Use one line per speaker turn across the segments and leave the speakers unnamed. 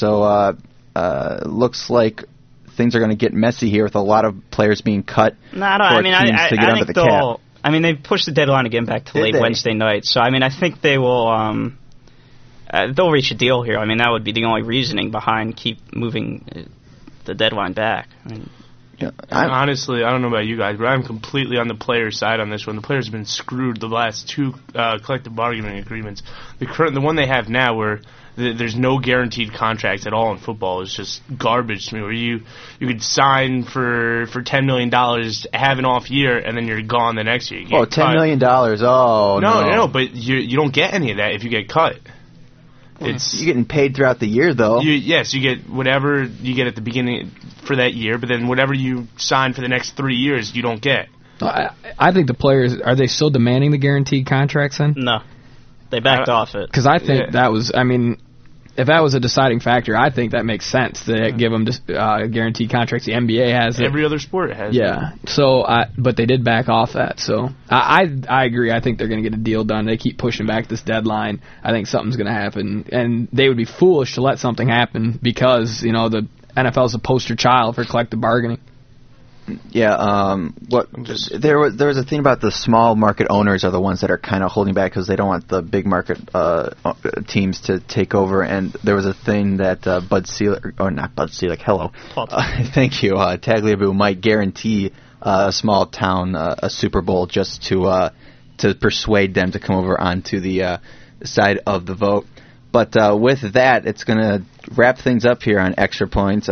So uh, uh, looks like things are going to get messy here with a lot of players being cut.
No, I, don't, I mean, I, I,
to get
I
under
think
the
they'll. I mean, they pushed the deadline again back to
Did
late
they?
Wednesday night. So I mean, I think they will. Um, uh, they'll reach a deal here. I mean, that would be the only reasoning behind keep moving uh, the deadline back. I mean,
Honestly, I don't know about you guys, but I'm completely on the player's side on this one. The players have been screwed the last two uh, collective bargaining agreements. The current, the one they have now, where th- there's no guaranteed contracts at all in football, It's just garbage to me. Where you you could sign for for ten million dollars, have an off year, and then you're gone the next year. You
Oh,
get
ten
cut.
million dollars. Oh
no,
no,
no, no, but you you don't get any of that if you get cut. It's
you're getting paid throughout the year though.
you, yes, you get whatever you get at the beginning for that year, but then whatever you sign for the next three years, you don't get.
I, I think the players are they still demanding the guaranteed contracts then?
no, they backed off it.
Because I think
Yeah.
that was, I mean, if that was a deciding factor, I think that makes sense to give them uh, guaranteed contracts. The NBA has it.
Every other sport has.
Yeah. So, I, but they did back off that. So, I I, I agree. I think they're going to get a deal done. They keep pushing back this deadline. I think something's going to happen, and they would be foolish to let something happen because you know the NFL is a poster child for collective bargaining.
Yeah, um, what there was there was a thing about the small market owners are the ones that are kind of holding back because they don't want the big market uh, uh, teams to take over. And there was a thing that uh, Bud Selig, or not Bud Selig, hello, uh, thank you, uh, Tagliabue might guarantee uh, a small town uh, a Super Bowl just to uh, to persuade them to come over onto the uh, side of the vote. But uh, with that, it's going to wrap things up here on Extra Points.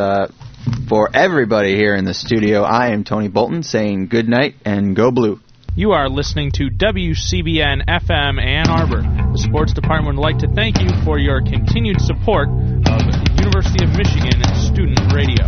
For everybody here in the studio, I am Tony Bolton saying good night and go blue.
You are listening to WCBN FM Ann Arbor. The sports department would like to thank you for your continued support of the University of Michigan Student Radio.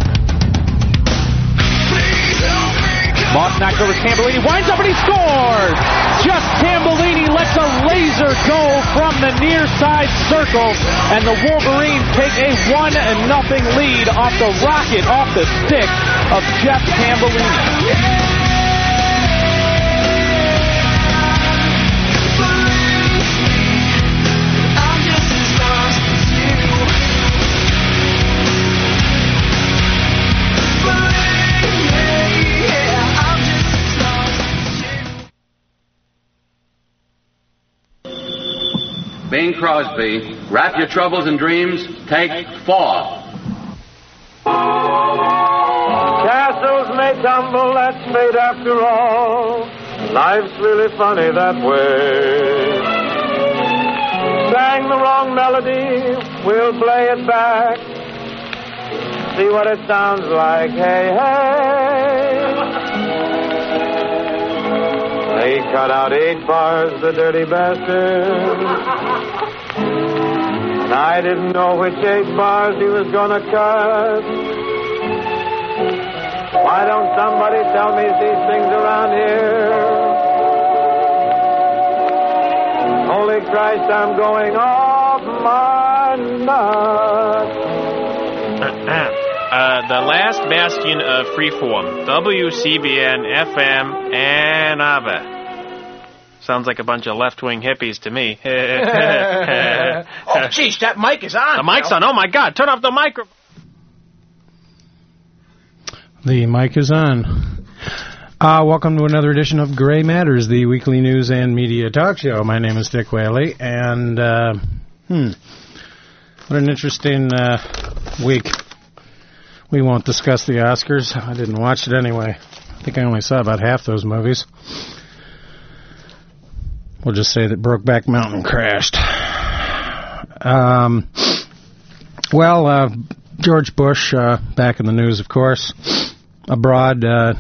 Moss knocked over Tambellini, winds up and he scores! Just Tambellini lets a laser go from the near side circle, and the Wolverines take a one and nothing lead off the rocket off the stick of Jeff Tambellini.
Bing Crosby, wrap your troubles in dreams, take four.
Castles may tumble, that's fate after all. Life's really funny that way. Sang the wrong melody, we'll play it back. See what it sounds like, hey, hey. They cut out eight bars, the dirty bastard. And I didn't know which eight bars he was gonna cut. Why don't somebody tell me these things around here? Holy Christ, I'm going off my nut.
Uh, the last bastion of freeform, WCBN FM Ann Arbor. Sounds like a bunch of left-wing hippies to me.
oh, jeez, that mic is on.
The mic's on. Oh my God! Turn off the microphone.
The mic is on. Uh, welcome to another edition of Gray Matters, the weekly news and media talk show. My name is Dick Whaley, and uh, hmm, what an interesting uh, week. We won't discuss the Oscars. I didn't watch it anyway. I think I only saw about half those movies. We'll just say that Brokeback Mountain crashed. Um, well, uh, George Bush, uh, back in the news, of course, abroad, uh,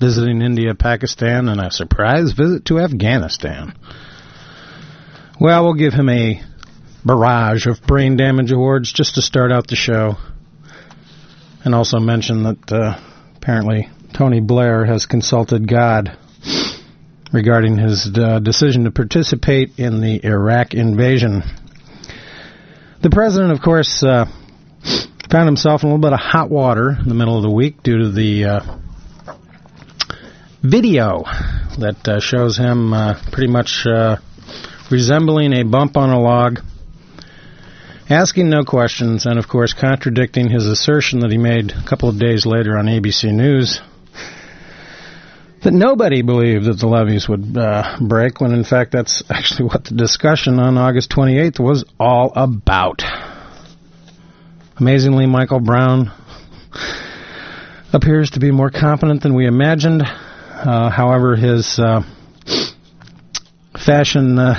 visiting India, Pakistan, and a surprise visit to Afghanistan. Well, we'll give him a barrage of brain damage awards just to start out the show. And also mention that uh, apparently Tony Blair has consulted God regarding his uh, decision to participate in the Iraq invasion. The president, of course, uh, found himself in a little bit of hot water in the middle of the week due to the uh, video that uh, shows him uh, pretty much uh, resembling a bump on a log asking no questions, and of course contradicting his assertion that he made a couple of days later on ABC News that nobody believed that the levees would uh, break, when in fact that's actually what the discussion on August 28th was all about. Amazingly, Michael Brown appears to be more competent than we imagined. Uh, however, his uh, fashion uh,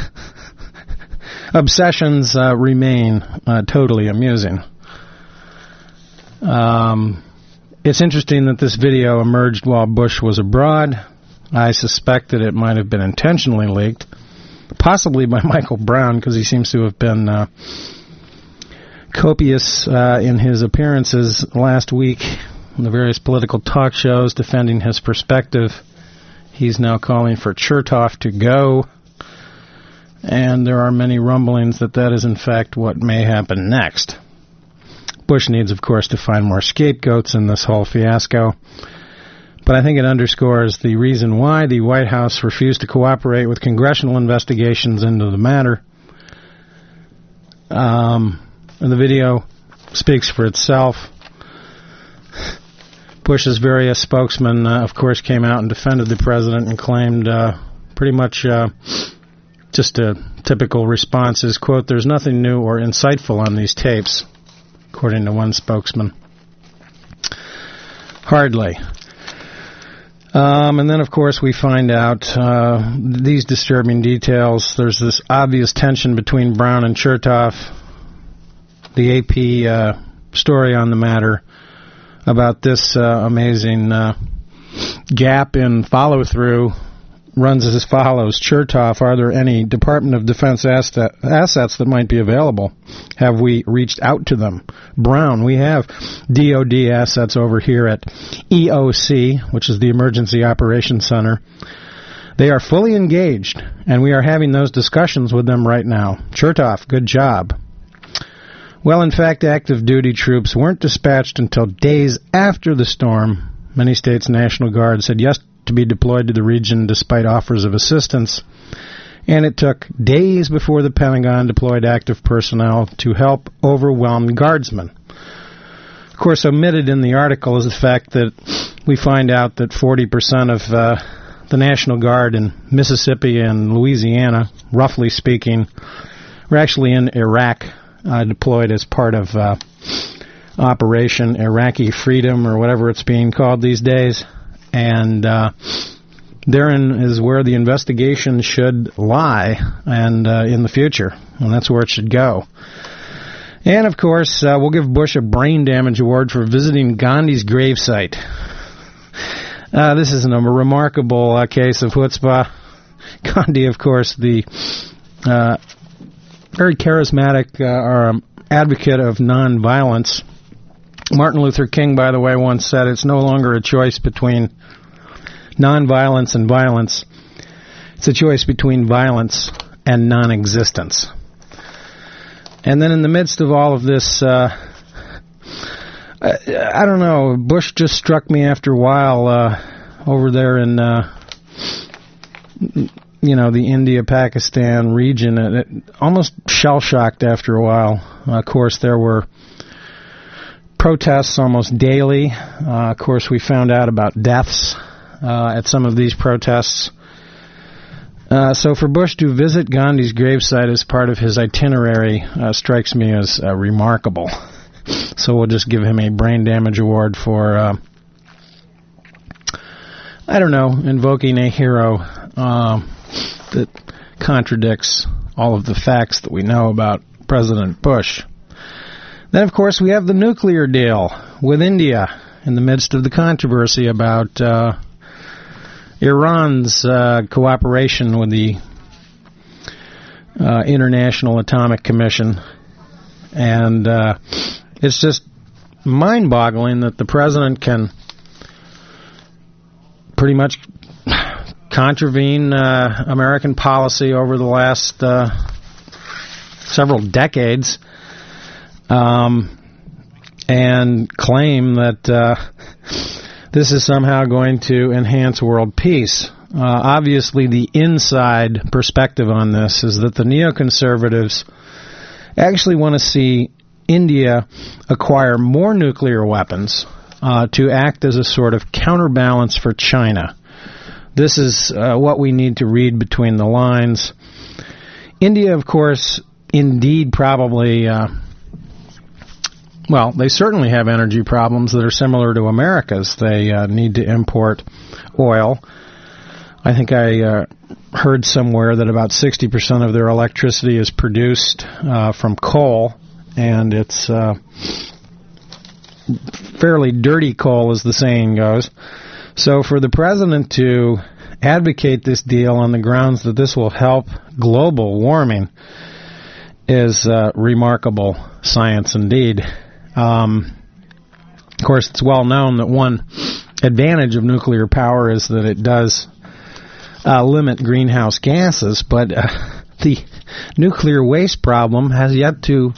obsessions uh, remain uh, totally amusing. Um, it's interesting that this video emerged while Bush was abroad. I suspect that it might have been intentionally leaked, possibly by Michael Brown, because he seems to have been uh, copious uh, in his appearances last week on the various political talk shows defending his perspective. He's now calling for Chertoff to go, and there are many rumblings that that is in fact what may happen next. Bush needs, of course, to find more scapegoats in this whole fiasco. But I think it underscores the reason why the White House refused to cooperate with congressional investigations into the matter. Um, and the video speaks for itself. Bush's various spokesmen, uh, of course, came out and defended the president and claimed uh, pretty much uh, just a typical response is, quote, there's nothing new or insightful on these tapes according to one spokesman. Hardly. Um, and then, of course, we find out uh, these disturbing details. There's this obvious tension between Brown and Chertoff. The AP uh, story on the matter about this uh, amazing uh, gap in follow through runs as follows. Chertoff, are there any Department of Defense asset, assets that might be available? Have we reached out to them? Brown, we have DOD assets over here at EOC, which is the Emergency Operations Center. They are fully engaged, and we are having those discussions with them right now. Chertoff, good job. Well, in fact, active duty troops weren't dispatched until days after the storm. Many states' National Guard said yes to be deployed to the region despite offers of assistance. And it took days before the Pentagon deployed active personnel to help overwhelmed guardsmen. Of course, omitted in the article is the fact that we find out that 40% of uh, the National Guard in Mississippi and Louisiana, roughly speaking, were actually in Iraq, uh, deployed as part of uh, Operation Iraqi Freedom or whatever it's being called these days and uh, therein is where the investigation should lie, and uh, in the future, and that's where it should go. And of course, uh, we'll give Bush a brain damage award for visiting Gandhi's gravesite. Uh, this is a remarkable uh, case of chutzpah. Gandhi, of course, the uh, very charismatic or um, advocate of nonviolence. Martin Luther King, by the way, once said it's no longer a choice between nonviolence and violence. It's a choice between violence and non existence. And then in the midst of all of this, uh, I, I, don't know, Bush just struck me after a while uh, over there in, uh, you know, the India Pakistan region. It, it almost shell shocked after a while. of course, there were protests almost daily. Uh, of course, we found out about deaths uh, at some of these protests. Uh, so for Bush to visit Gandhi's gravesite as part of his itinerary uh, strikes me as uh, remarkable. So we'll just give him a brain damage award for, uh, I don't know, invoking a hero that contradicts all of the facts that we know about President Bush. Then, of course, we have the nuclear deal with India in the midst of the controversy about uh, Iran's uh, cooperation with the uh, International Atomic Commission. And uh, it's just mind boggling that the president can pretty much contravene uh, American policy over the last uh, several decades um, and claim that uh, this is somehow going to enhance world peace. Uh, obviously, the inside perspective on this is that the neoconservatives actually want to see India acquire more nuclear weapons uh, to act as a sort of counterbalance for China. This is uh, what we need to read between the lines. India, of course, indeed probably. Uh, well, they certainly have energy problems that are similar to America's. They uh, need to import oil. I think I uh, heard somewhere that about 60% of their electricity is produced uh, from coal, and it's uh, fairly dirty coal, as the saying goes. So for the president to advocate this deal on the grounds that this will help global warming is uh, remarkable science indeed. Um, of course, it's well known that one advantage of nuclear power is that it does uh, limit greenhouse gases, but uh, the nuclear waste problem has yet to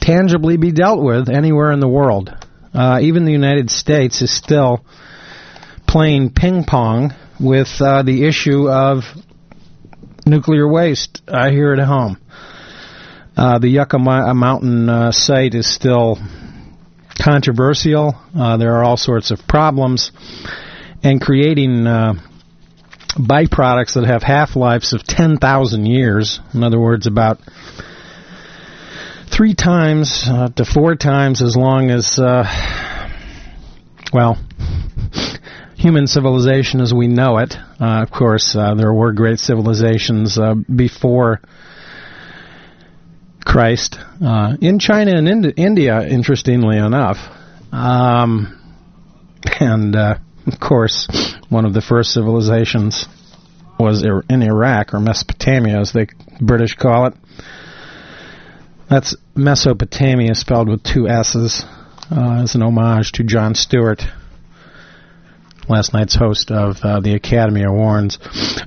tangibly be dealt with anywhere in the world. Uh, even the United States is still playing ping pong with uh, the issue of nuclear waste uh, here at home. Uh, the Yucca Mountain site is still controversial. Uh, there are all sorts of problems, and creating uh, byproducts that have half lives of 10,000 years, in other words, about three times uh, to four times as long as, uh, well, human civilization as we know it. Uh, of course, uh, there were great civilizations before Christ uh, in China and in India. Interestingly enough, um, and uh, of course, one of the first civilizations was in Iraq or Mesopotamia, as the British call it. That's Mesopotamia spelled with two S's uh, as an homage to Jon Stewart, last night's host of uh, the Academy Awards.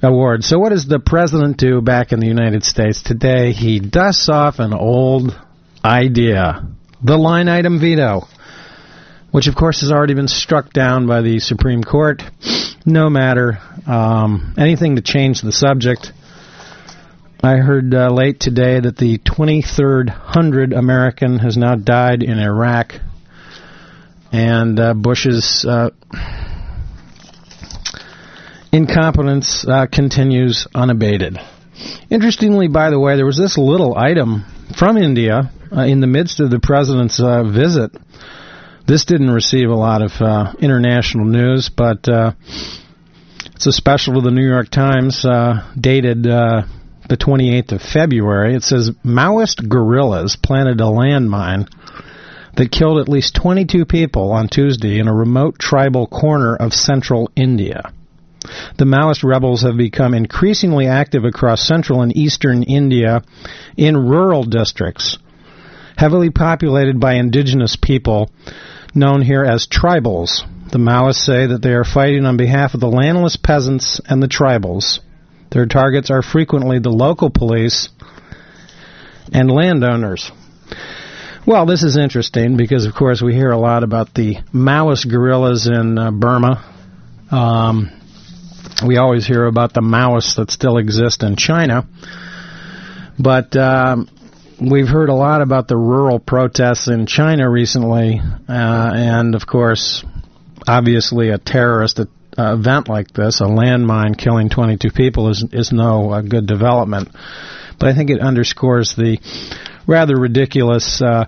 Awards. So, what does the president do back in the United States today? He dusts off an old idea, the line item veto, which of course has already been struck down by the Supreme Court. No matter um, anything to change the subject. I heard uh, late today that the 23rd hundred American has now died in Iraq, and uh, Bush's uh, incompetence uh, continues unabated. Interestingly, by the way, there was this little item from India uh, in the midst of the president's uh, visit. This didn't receive a lot of uh, international news, but uh, it's a special to the New York Times uh, dated the 28th of February. It says Maoist guerrillas planted a landmine that killed at least 22 people on Tuesday in a remote tribal corner of central India. The Maoist rebels have become increasingly active across central and eastern India in rural districts, heavily populated by indigenous people known here as tribals. The Maoists say that they are fighting on behalf of the landless peasants and the tribals. Their targets are frequently the local police and landowners. Well, this is interesting because, of course, we hear a lot about the Maoist guerrillas in uh, Burma. Um, we always hear about the Maoists that still exist in China. But um, we've heard a lot about the rural protests in China recently, uh, and of course, obviously, a terrorist uh, event like this, a landmine killing 22 people, is is no uh, good development. But I think it underscores the rather ridiculous uh,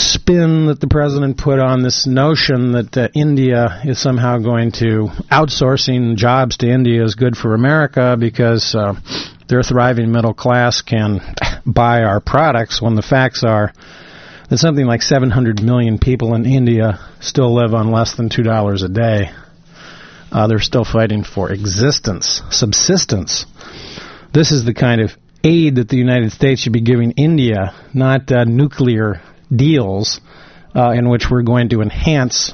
spin that the president put on this notion that uh, India is somehow going to outsourcing jobs to India is good for America because uh, their thriving middle class can buy our products when the facts are that something like 700 million people in India still live on less than $2 a day. Uh, they're still fighting for existence, subsistence. This is the kind of aid that the United States should be giving India, not uh, nuclear deals uh, in which we're going to enhance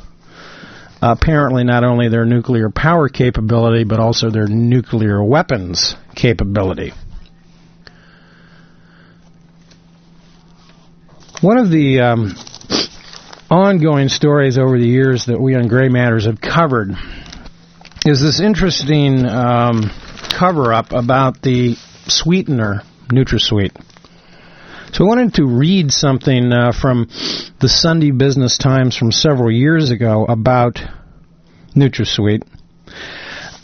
apparently not only their nuclear power capability but also their nuclear weapons capability. One of the um, ongoing stories over the years that we on Gray Matters have covered is this interesting um, cover up about the sweetener NutraSweet So I wanted to read something uh, from the Sunday Business Times from several years ago about NutraSweet.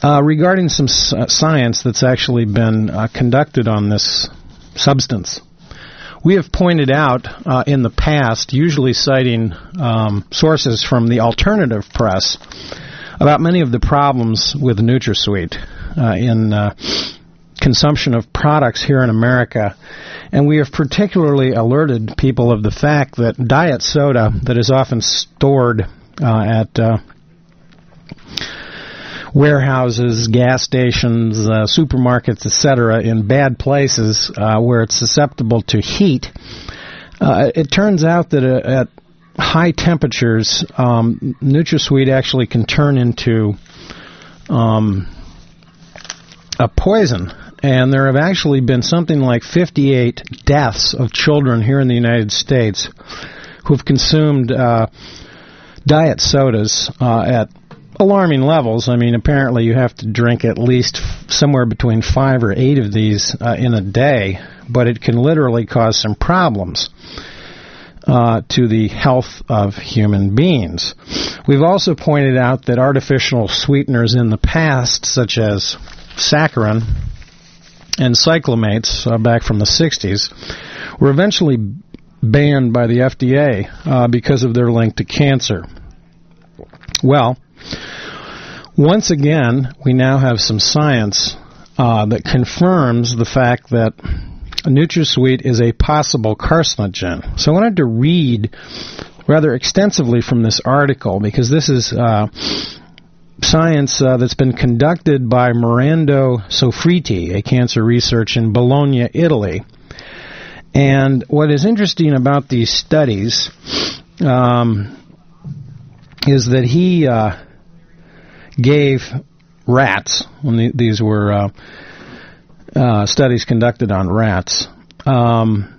Uh, regarding some uh, science that's actually been uh, conducted on this substance. We have pointed out uh, in the past, usually citing um, sources from the alternative press, about many of the problems with NutraSweet uh, in uh, consumption of products here in America. And we have particularly alerted people of the fact that diet soda that is often stored at warehouses, gas stations, uh, supermarkets, etc., in bad places uh, where it's susceptible to heat. Uh, it turns out that uh, at high temperatures, um, NutraSweet actually can turn into um, a poison. And there have actually been something like 58 deaths of children here in the United States who have consumed uh, diet sodas uh, at alarming levels. I mean, apparently you have to drink at least somewhere between five or eight of these uh, in a day, but it can literally cause some problems. Uh, to the health of human beings. We've also pointed out that artificial sweeteners in the past, such as saccharin and cyclamates uh, back from the 60s, were eventually banned by the FDA uh, because of their link to cancer. Well, once again, we now have some science uh, that confirms the fact that NutraSweet is a possible carcinogen. So I wanted to read rather extensively from this article because this is uh, science uh, that's been conducted by Morando Soffritti, a cancer researcher in Bologna, Italy. And what is interesting about these studies um, is that he uh, gave rats, the, these were uh, uh, studies conducted on rats, um,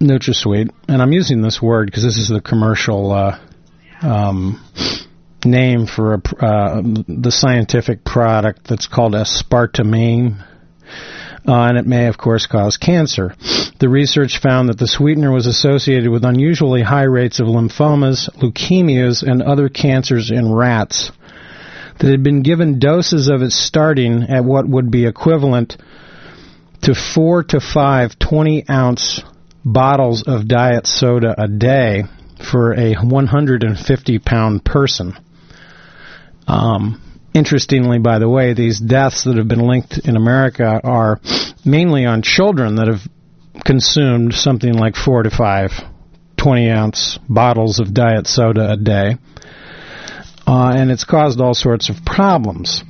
NutraSweet, and I'm using this word because this is the commercial uh, um, name for a, uh, the scientific product that's called aspartame. Uh, and it may, of course, cause cancer. The research found that the sweetener was associated with unusually high rates of lymphomas, leukemias, and other cancers in rats. That had been given doses of it starting at what would be equivalent to four to five 20 ounce bottles of diet soda a day for a 150 pound person. Um, Interestingly, by the way, these deaths that have been linked in America are mainly on children that have consumed something like four to five 20 ounce bottles of diet soda a day. Uh, and it's caused all sorts of problems.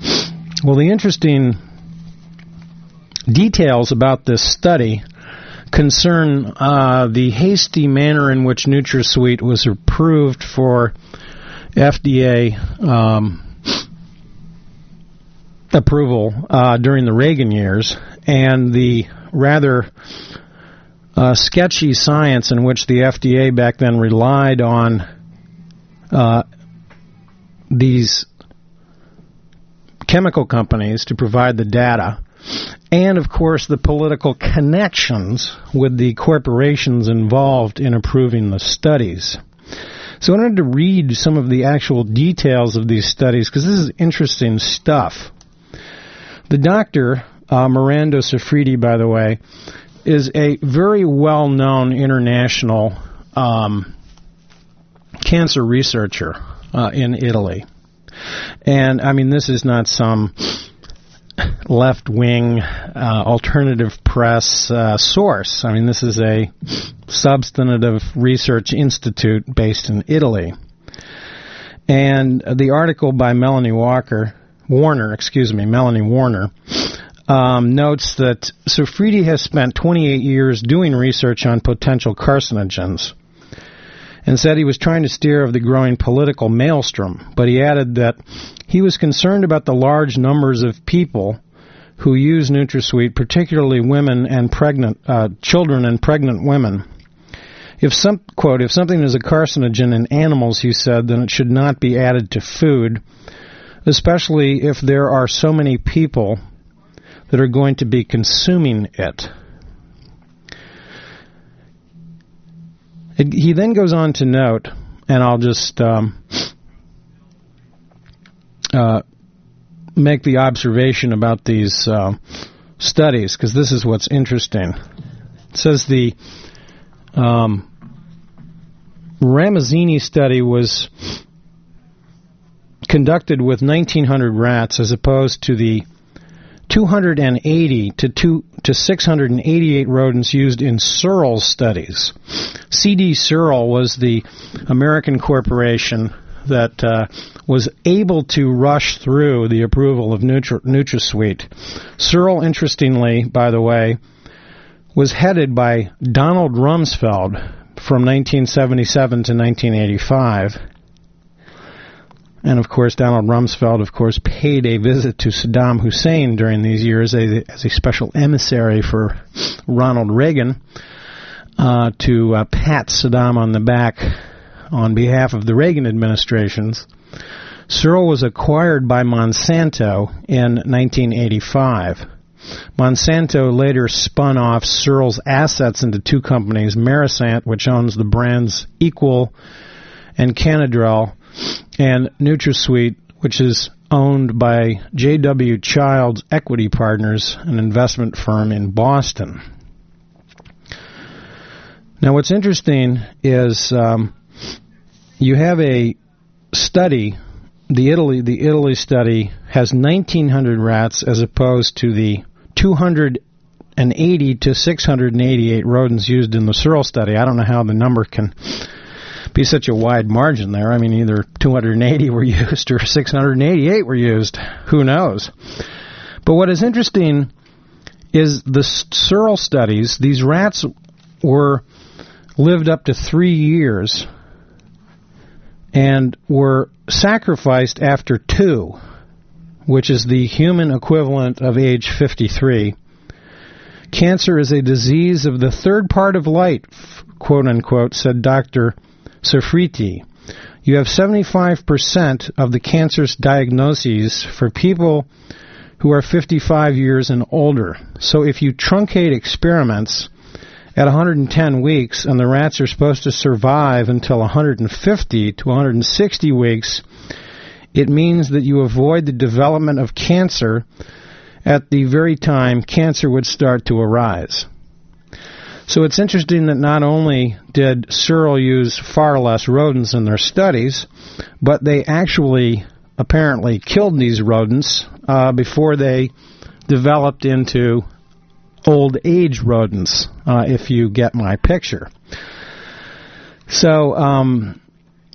Well, the interesting details about this study concern uh, the hasty manner in which NutraSweet was approved for FDA um, approval uh, during the Reagan years and the rather uh, sketchy science in which the FDA back then relied on uh, these chemical companies to provide the data, and of course the political connections with the corporations involved in approving the studies. So I wanted to read some of the actual details of these studies because this is interesting stuff. The doctor, uh, Morando Soffritti, by the way, is a very well known international um, cancer researcher uh, in Italy. And I mean, this is not some left wing uh, alternative press uh, source. I mean, this is a substantive research institute based in Italy. And the article by Melanie Walker Warner, excuse me, Melanie Warner, um, notes that Soffritti has spent 28 years doing research on potential carcinogens and said he was trying to steer of the growing political maelstrom, but he added that he was concerned about the large numbers of people who use NutraSweet, particularly women and pregnant uh, children and pregnant women. If some quote, if something is a carcinogen in animals, he said, then it should not be added to food especially if there are so many people that are going to be consuming it. It, he then goes on to note, and I'll just um, uh, make the observation about these uh, studies because this is what's interesting. It says the um, Ramazzini study was conducted with 1,900 rats as opposed to the 280 to, two, to 688 rodents used in Searle's studies. CD Searle was the American corporation that uh, was able to rush through the approval of Nutri- NutraSweet. Searle, interestingly, by the way, was headed by Donald Rumsfeld from 1977 to 1985. And of course, Donald Rumsfeld, of course, paid a visit to Saddam Hussein during these years as a special emissary for Ronald Reagan uh, to uh, pat Saddam on the back on behalf of the Reagan administrations. Searle was acquired by Monsanto in 1985. Monsanto later spun off Searle's assets into two companies, Merisant, which owns the brands Equal and Canderel, and NutraSweet, which is owned by J.W. Childs Equity Partners, an investment firm in Boston. Now, what's interesting is um, you have a study. The Italy the Italy study has 1,900 rats as opposed to the 280 to 688 rodents used in the Searle study. I don't know how the number can be such a wide margin there. I mean, either 280 were used or 688 were used. Who knows? But what is interesting is the Searle studies. These rats were lived up to three years and were sacrificed after two, which is the human equivalent of age 53. Cancer is a disease of the third part of life, quote unquote, said Dr. Soffritti. You have 75% of the cancer's diagnoses for people who are 55 years and older. So if you truncate experiments at 110 weeks and the rats are supposed to survive until 150 to 160 weeks, it means that you avoid the development of cancer at the very time cancer would start to arise. So it's interesting that not only did Searle use far less rodents in their studies, but they actually apparently killed these rodents uh, before they developed into old age rodents, uh, if you get my picture. So um,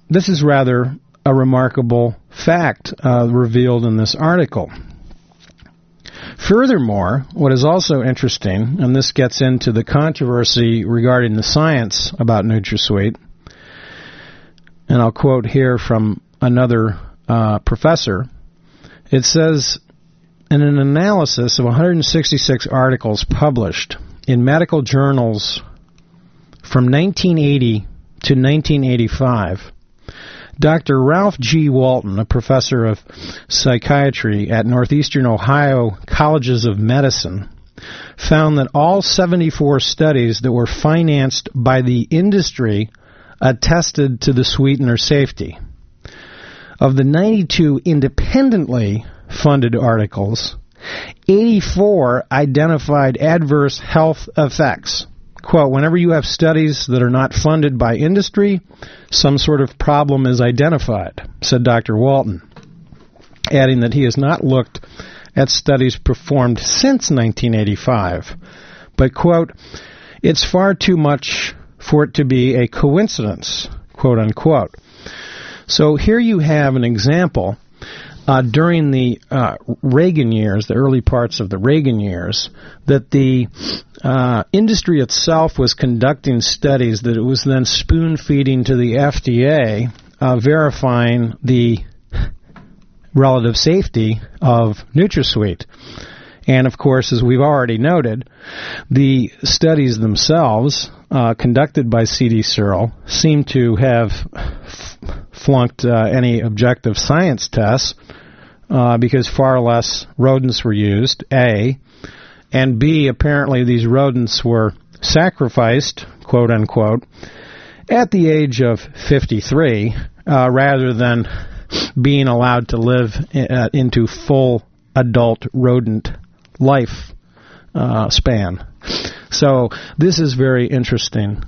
this is rather a remarkable fact uh, revealed in this article. Furthermore, what is also interesting, and this gets into the controversy regarding the science about NutraSweet, and I'll quote here from another uh, professor. It says, in an analysis of 166 articles published in medical journals from 1980 to 1985, Dr. Ralph G. Walton, a professor of psychiatry at Northeastern Ohio Colleges of Medicine, found that all 74 studies that were financed by the industry attested to the sweetener safety. Of the 92 independently funded articles, 84 identified adverse health effects quote, whenever you have studies that are not funded by industry, some sort of problem is identified, said Dr. Walton, adding that he has not looked at studies performed since 1985, but, quote, it's far too much for it to be a coincidence, quote unquote. So here you have an example uh, during the uh, Reagan years, the early parts of the Reagan years, that the uh, industry itself was conducting studies that it was then spoon feeding to the FDA, uh, verifying the relative safety of NutraSweet. And of course, as we've already noted, the studies themselves, uh, conducted by C.D. Searle, seem to have f- flunked uh, any objective science tests uh, because far less rodents were used, A. And B, apparently these rodents were sacrificed, quote unquote, at the age of 53 uh, rather than being allowed to live uh, into full adult rodent life uh, span. So this is very interesting.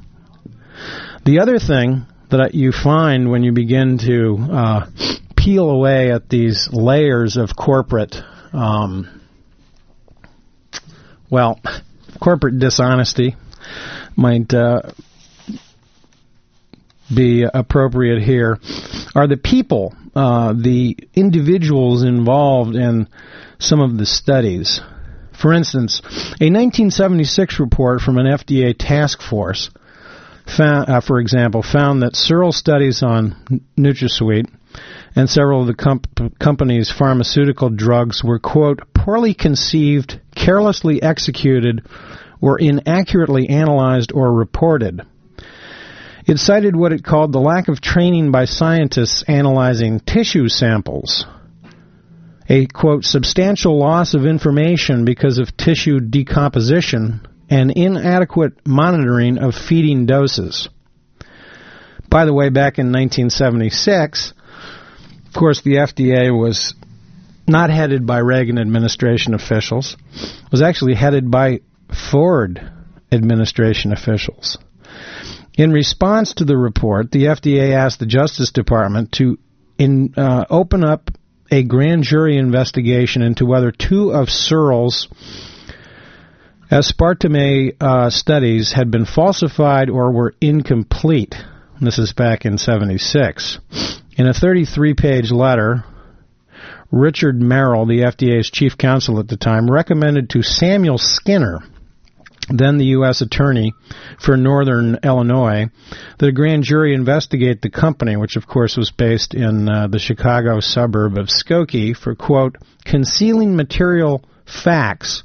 The other thing that you find when you begin to uh, peel away at these layers of corporate, um, well, corporate dishonesty might uh, be appropriate here are the people, uh, the individuals involved in some of the studies. For instance, a 1976 report from an FDA task force, found, uh, for example, found that several studies on NutraSweet and several of the comp- company's pharmaceutical drugs were, quote, poorly conceived, carelessly executed, or inaccurately analyzed or reported. It cited what it called the lack of training by scientists analyzing tissue samples. A, quote, substantial loss of information because of tissue decomposition and inadequate monitoring of feeding doses. By the way, back in 1976, of course, the FDA was not headed by Reagan administration officials. It was actually headed by Ford administration officials. In response to the report, the FDA asked the Justice Department to in, uh, open up a grand jury investigation into whether two of Searle's aspartame uh, studies had been falsified or were incomplete. This is back in 76. In a 33 page letter, Richard Merrill, the FDA's chief counsel at the time, recommended to Samuel Skinner, then the U.S. Attorney for Northern Illinois, a grand jury investigate the company, which of course was based in uh, the Chicago suburb of Skokie, for, quote, concealing material facts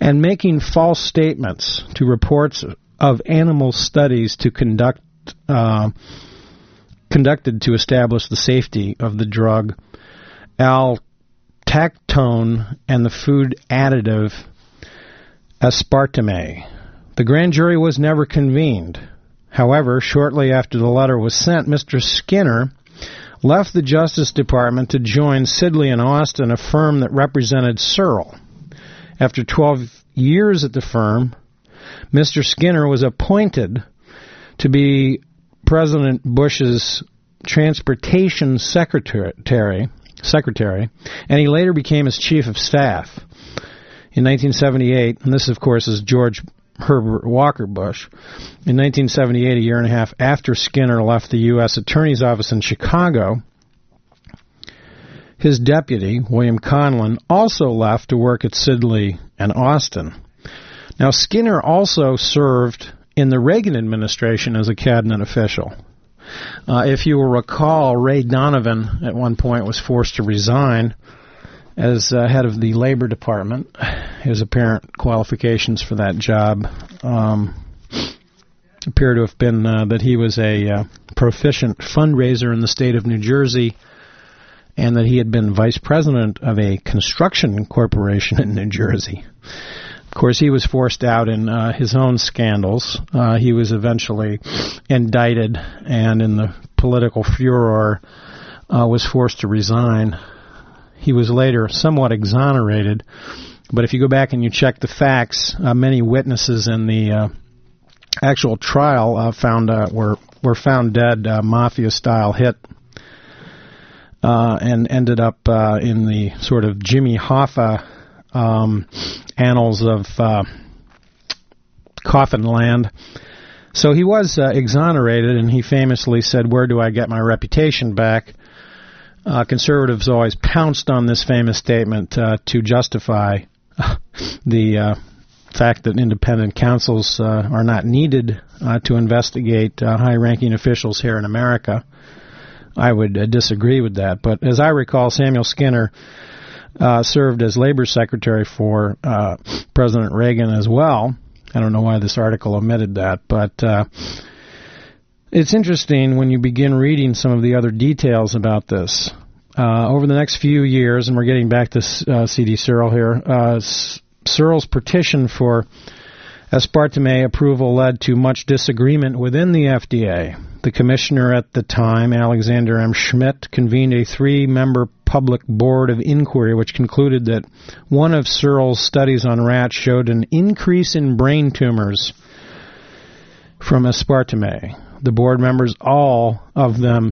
and making false statements to reports of animal studies to conduct uh, conducted to establish the safety of the drug aldactone and the food additive aspartame. The grand jury was never convened. However, shortly after the letter was sent, Mr. Skinner left the Justice Department to join Sidley and Austin, a firm that represented Searle. After 12 years at the firm, Mr. Skinner was appointed to be President Bush's transportation secretary, secretary, and he later became his chief of staff. In 1978, and this, of course, is George Herbert Walker Bush. In 1978, a year and a half after Skinner left the U.S. Attorney's Office in Chicago, his deputy, William Conlon, also left to work at Sidley and Austin. Now, Skinner also served in the Reagan administration as a cabinet official. Uh, if you will recall, Ray Donovan at one point was forced to resign as uh, head of the Labor Department. His apparent qualifications for that job um, appear to have been uh, that he was a uh, proficient fundraiser in the state of New Jersey and that he had been vice president of a construction corporation in New Jersey. Of course, he was forced out in uh, his own scandals. Uh, he was eventually indicted and, in the political furor, uh, was forced to resign. He was later somewhat exonerated, but if you go back and you check the facts, uh, many witnesses in the uh, actual trial uh, found were were found dead, mafia style hit uh, and ended up uh, in the sort of Jimmy Hoffa um, annals of uh, coffin land. So he was uh, exonerated, and he famously said, "Where do I get my reputation back?" Uh, conservatives always pounced on this famous statement uh, to justify the uh, fact that independent counsels uh, are not needed uh, to investigate uh, high-ranking officials here in America. I would uh, disagree with that. But as I recall, Samuel Skinner uh, served as labor secretary for President Reagan as well. I don't know why this article omitted that, but it's interesting when you begin reading some of the other details about this. Uh, over the next few years, and we're getting back to uh, C.D. Searle here, uh, Searle's petition for Aspartame approval led to much disagreement within the FDA. The commissioner at the time, Alexander M. Schmidt, convened a three member public board of inquiry which concluded that one of Searle's studies on rats showed an increase in brain tumors from aspartame. The board members, all of them